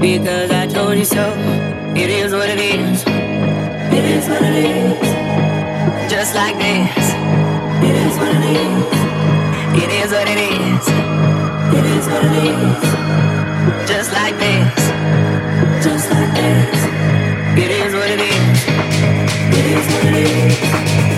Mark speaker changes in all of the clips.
Speaker 1: Because I told you so. It is what it is. It is what it is. Just like this. It is what it is. It is what it is. It is what it is. Just like this. Just like this. It is what it is. It is what it is.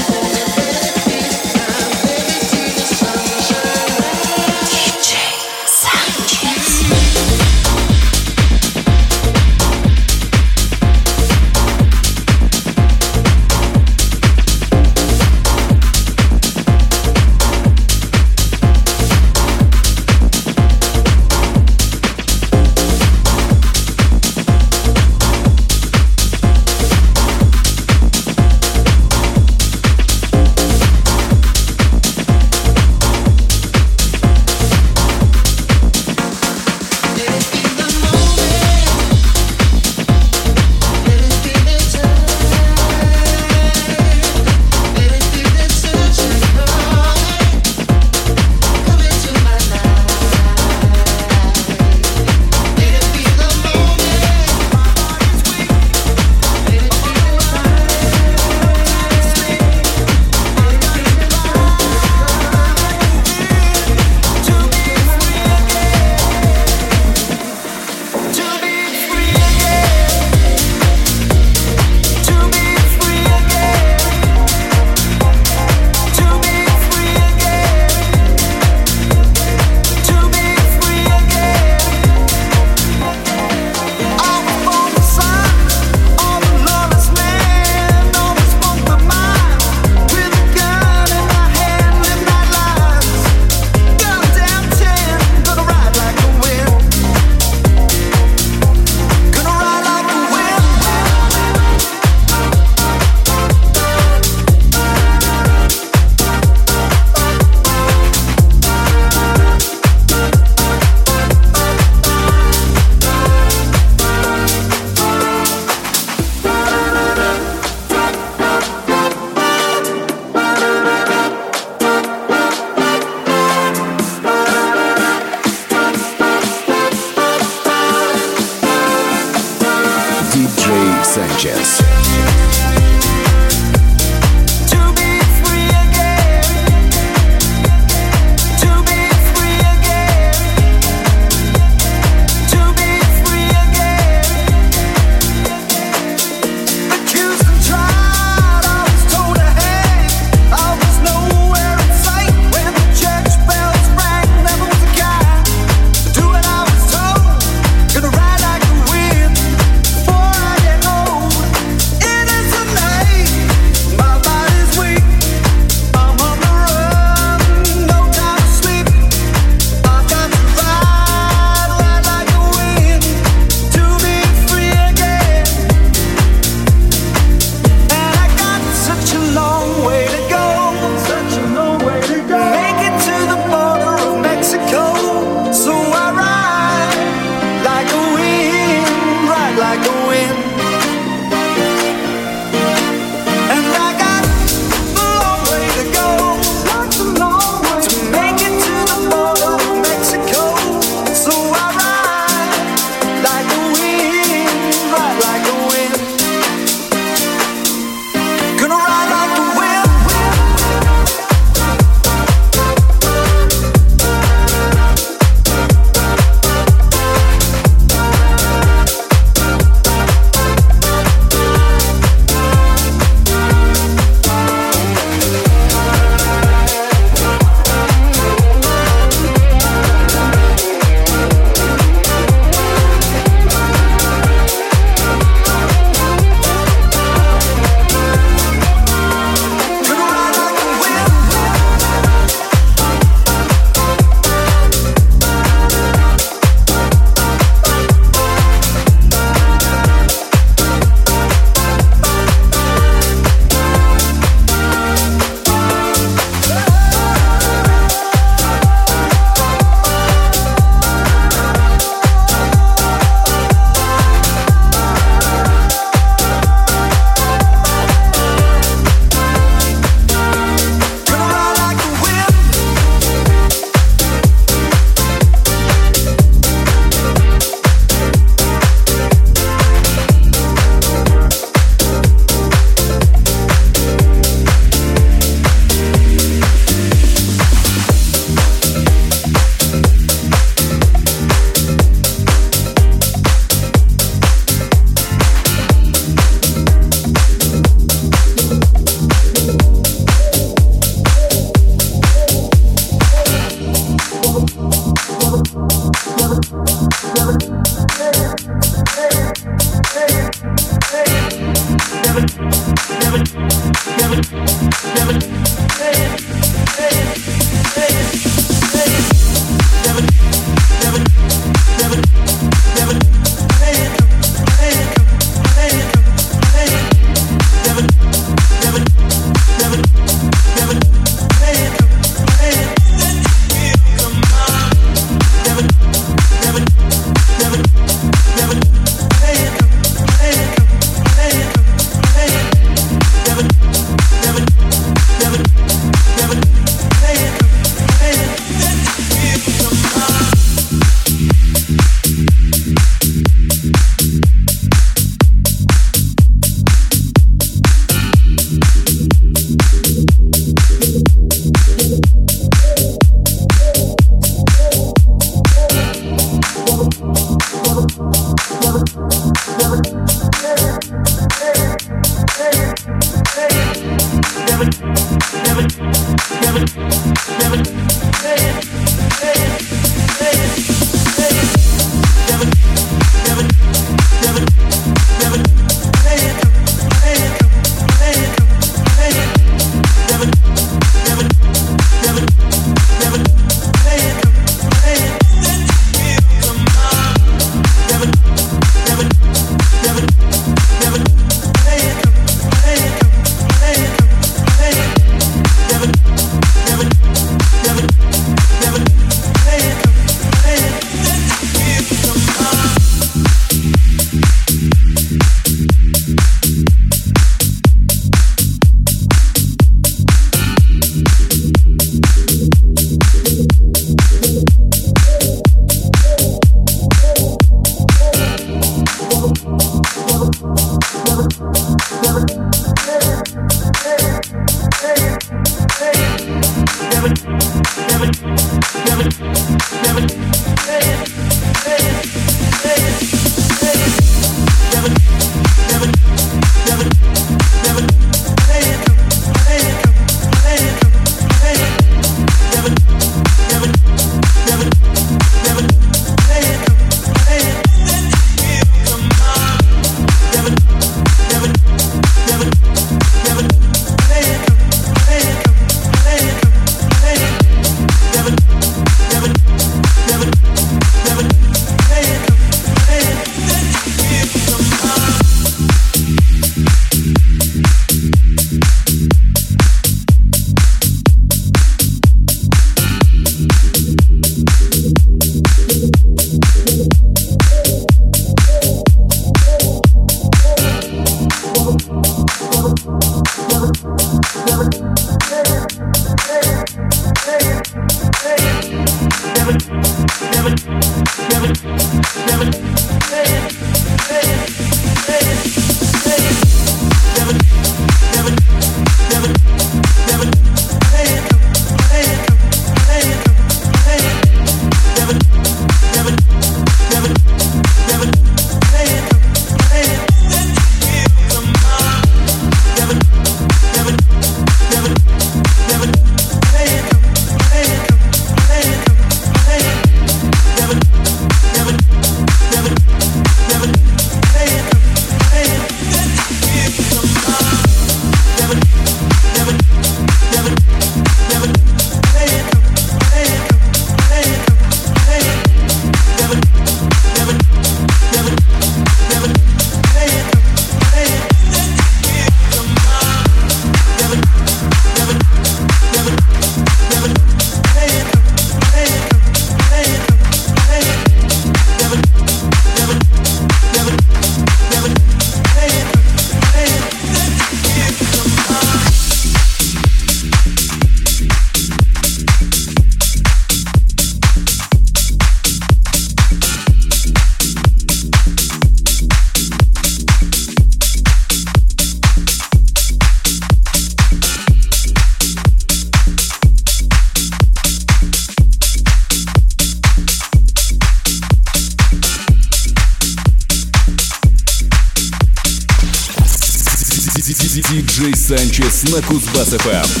Speaker 1: На Кузбасс-ФМ.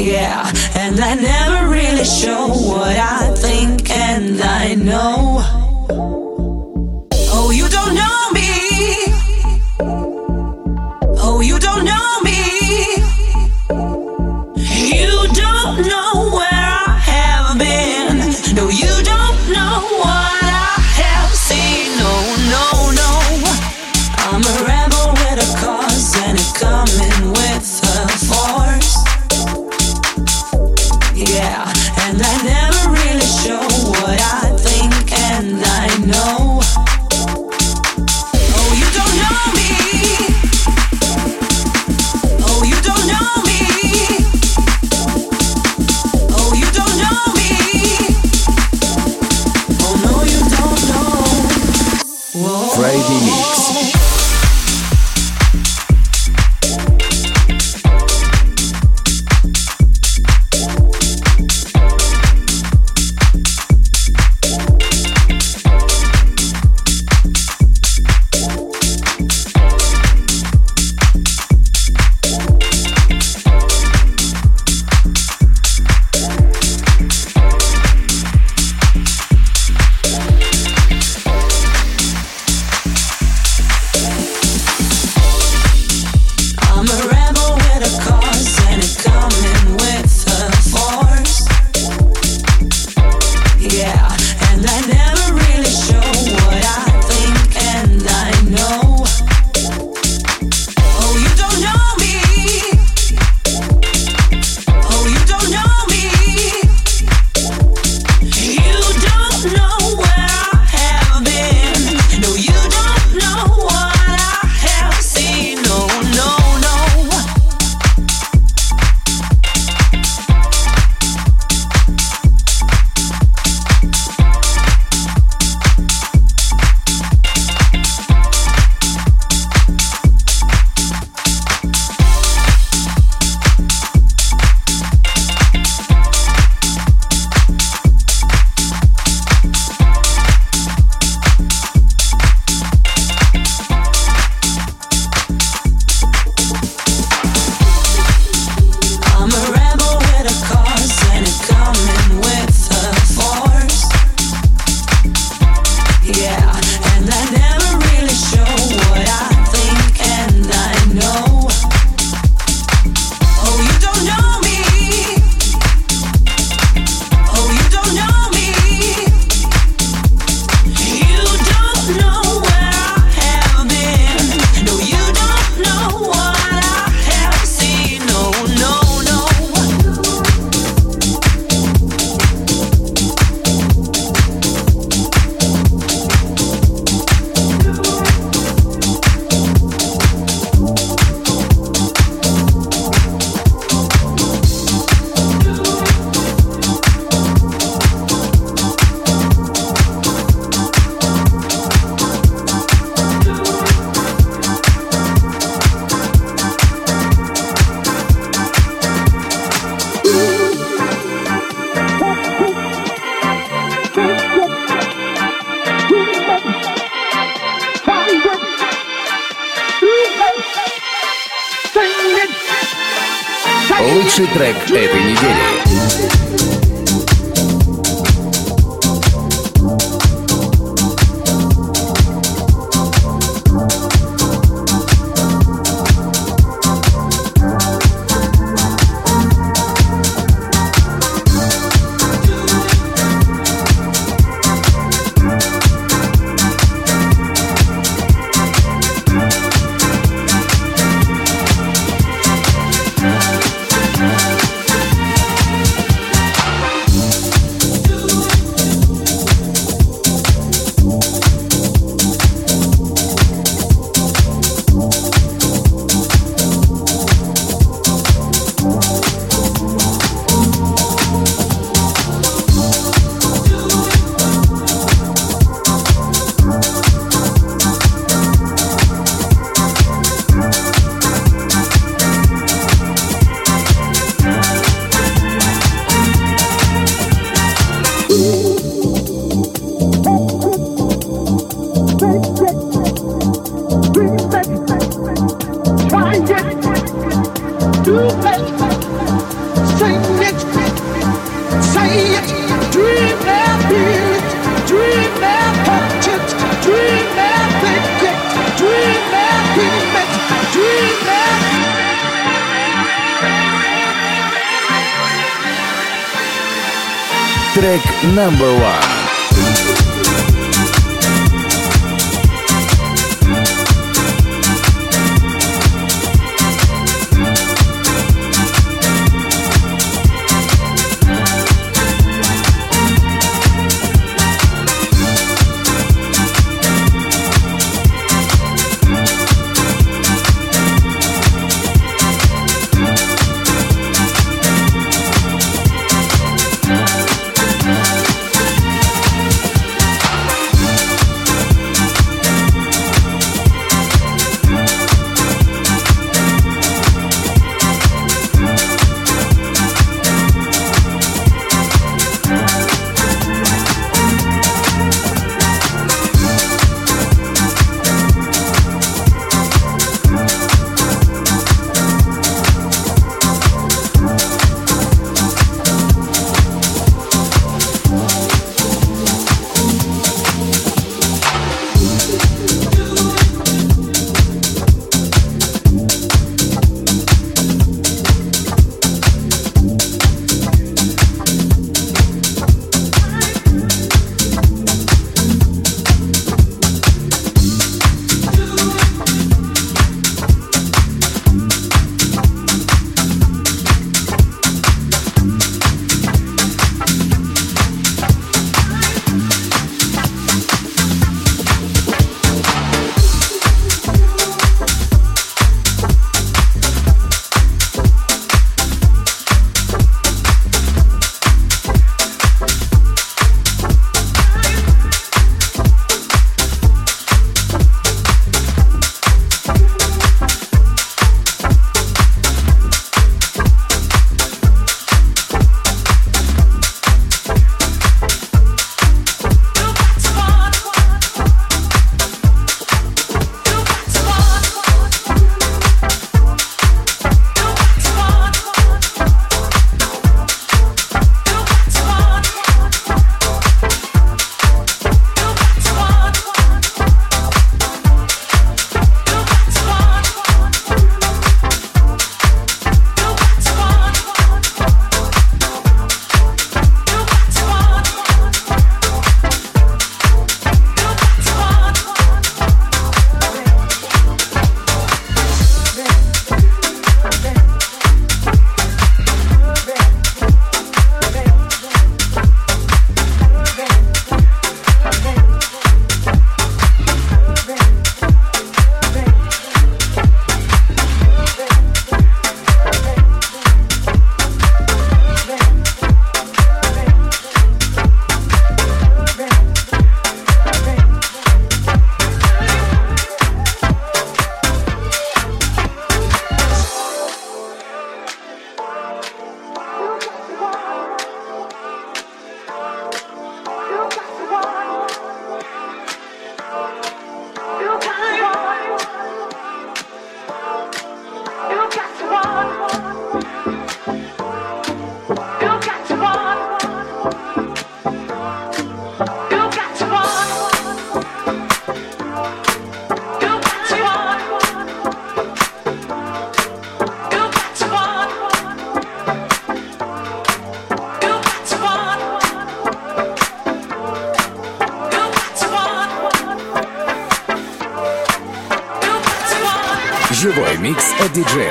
Speaker 2: yeah. And I never really show what
Speaker 3: I think and I know.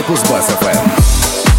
Speaker 4: на Кузбасс-ФМ.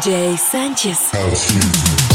Speaker 5: DJ Sanchez.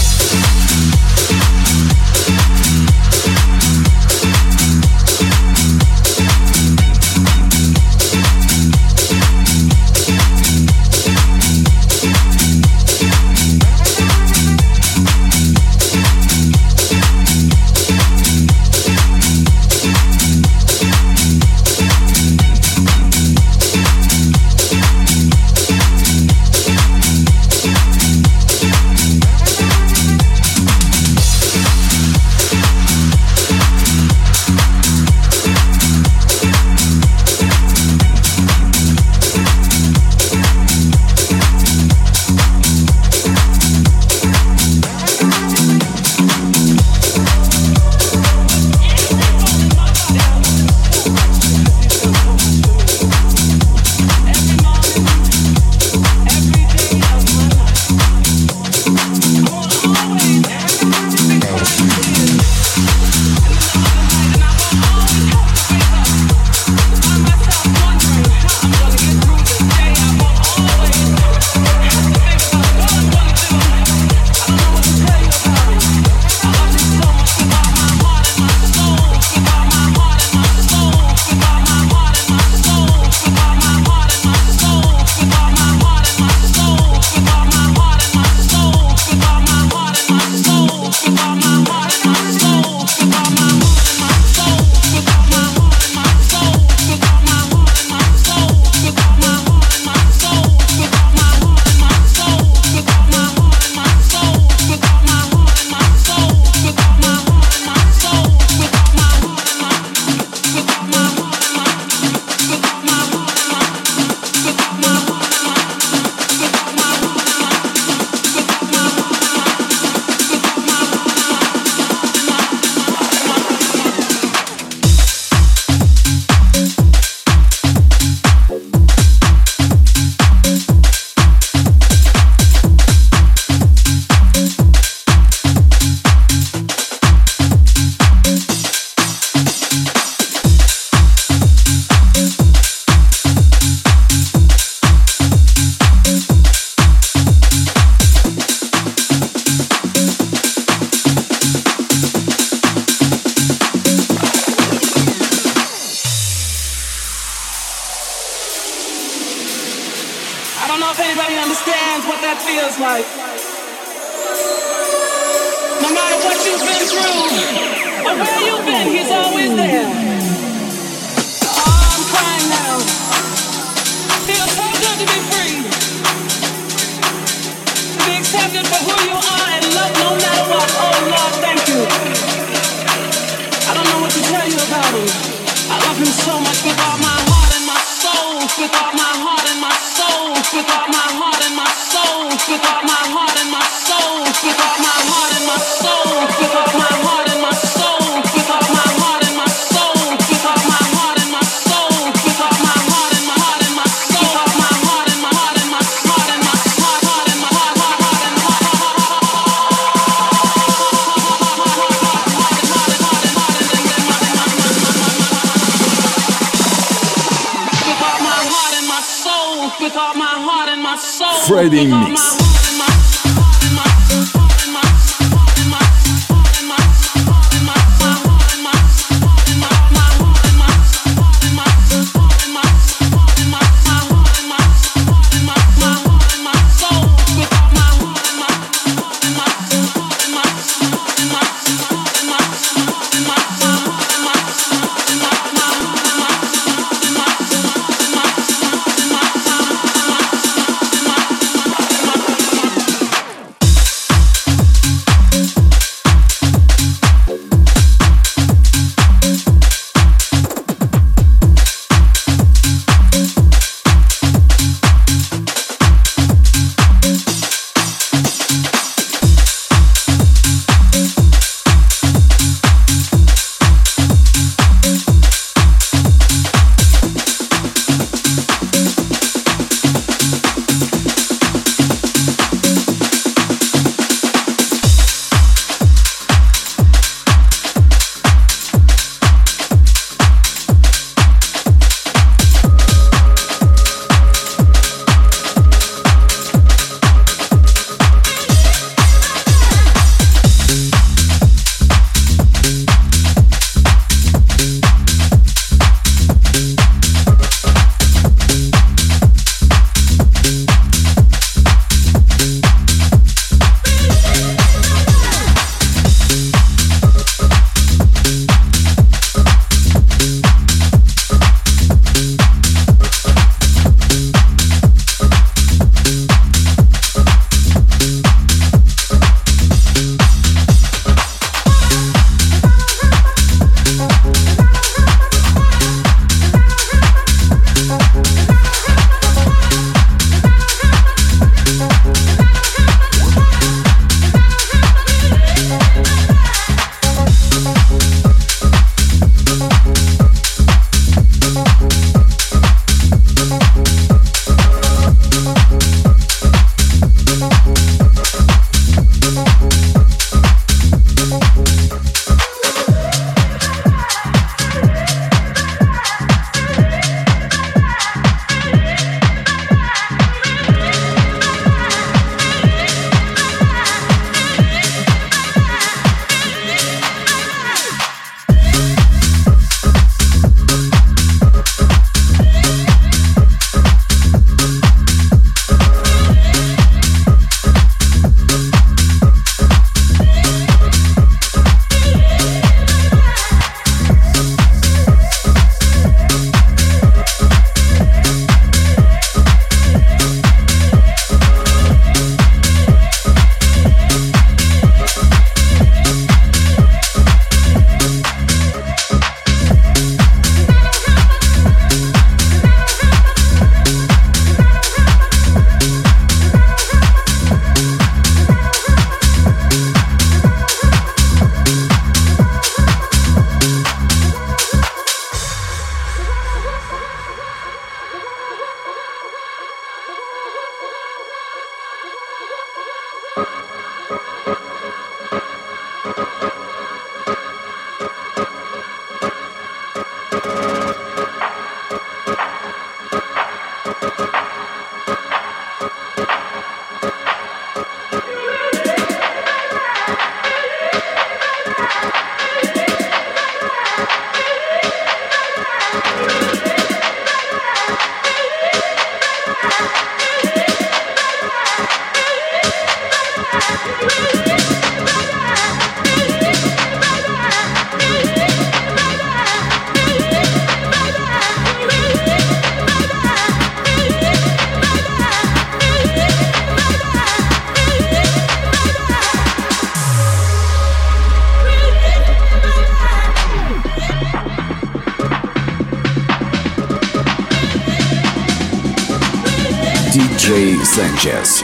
Speaker 6: Sanchez.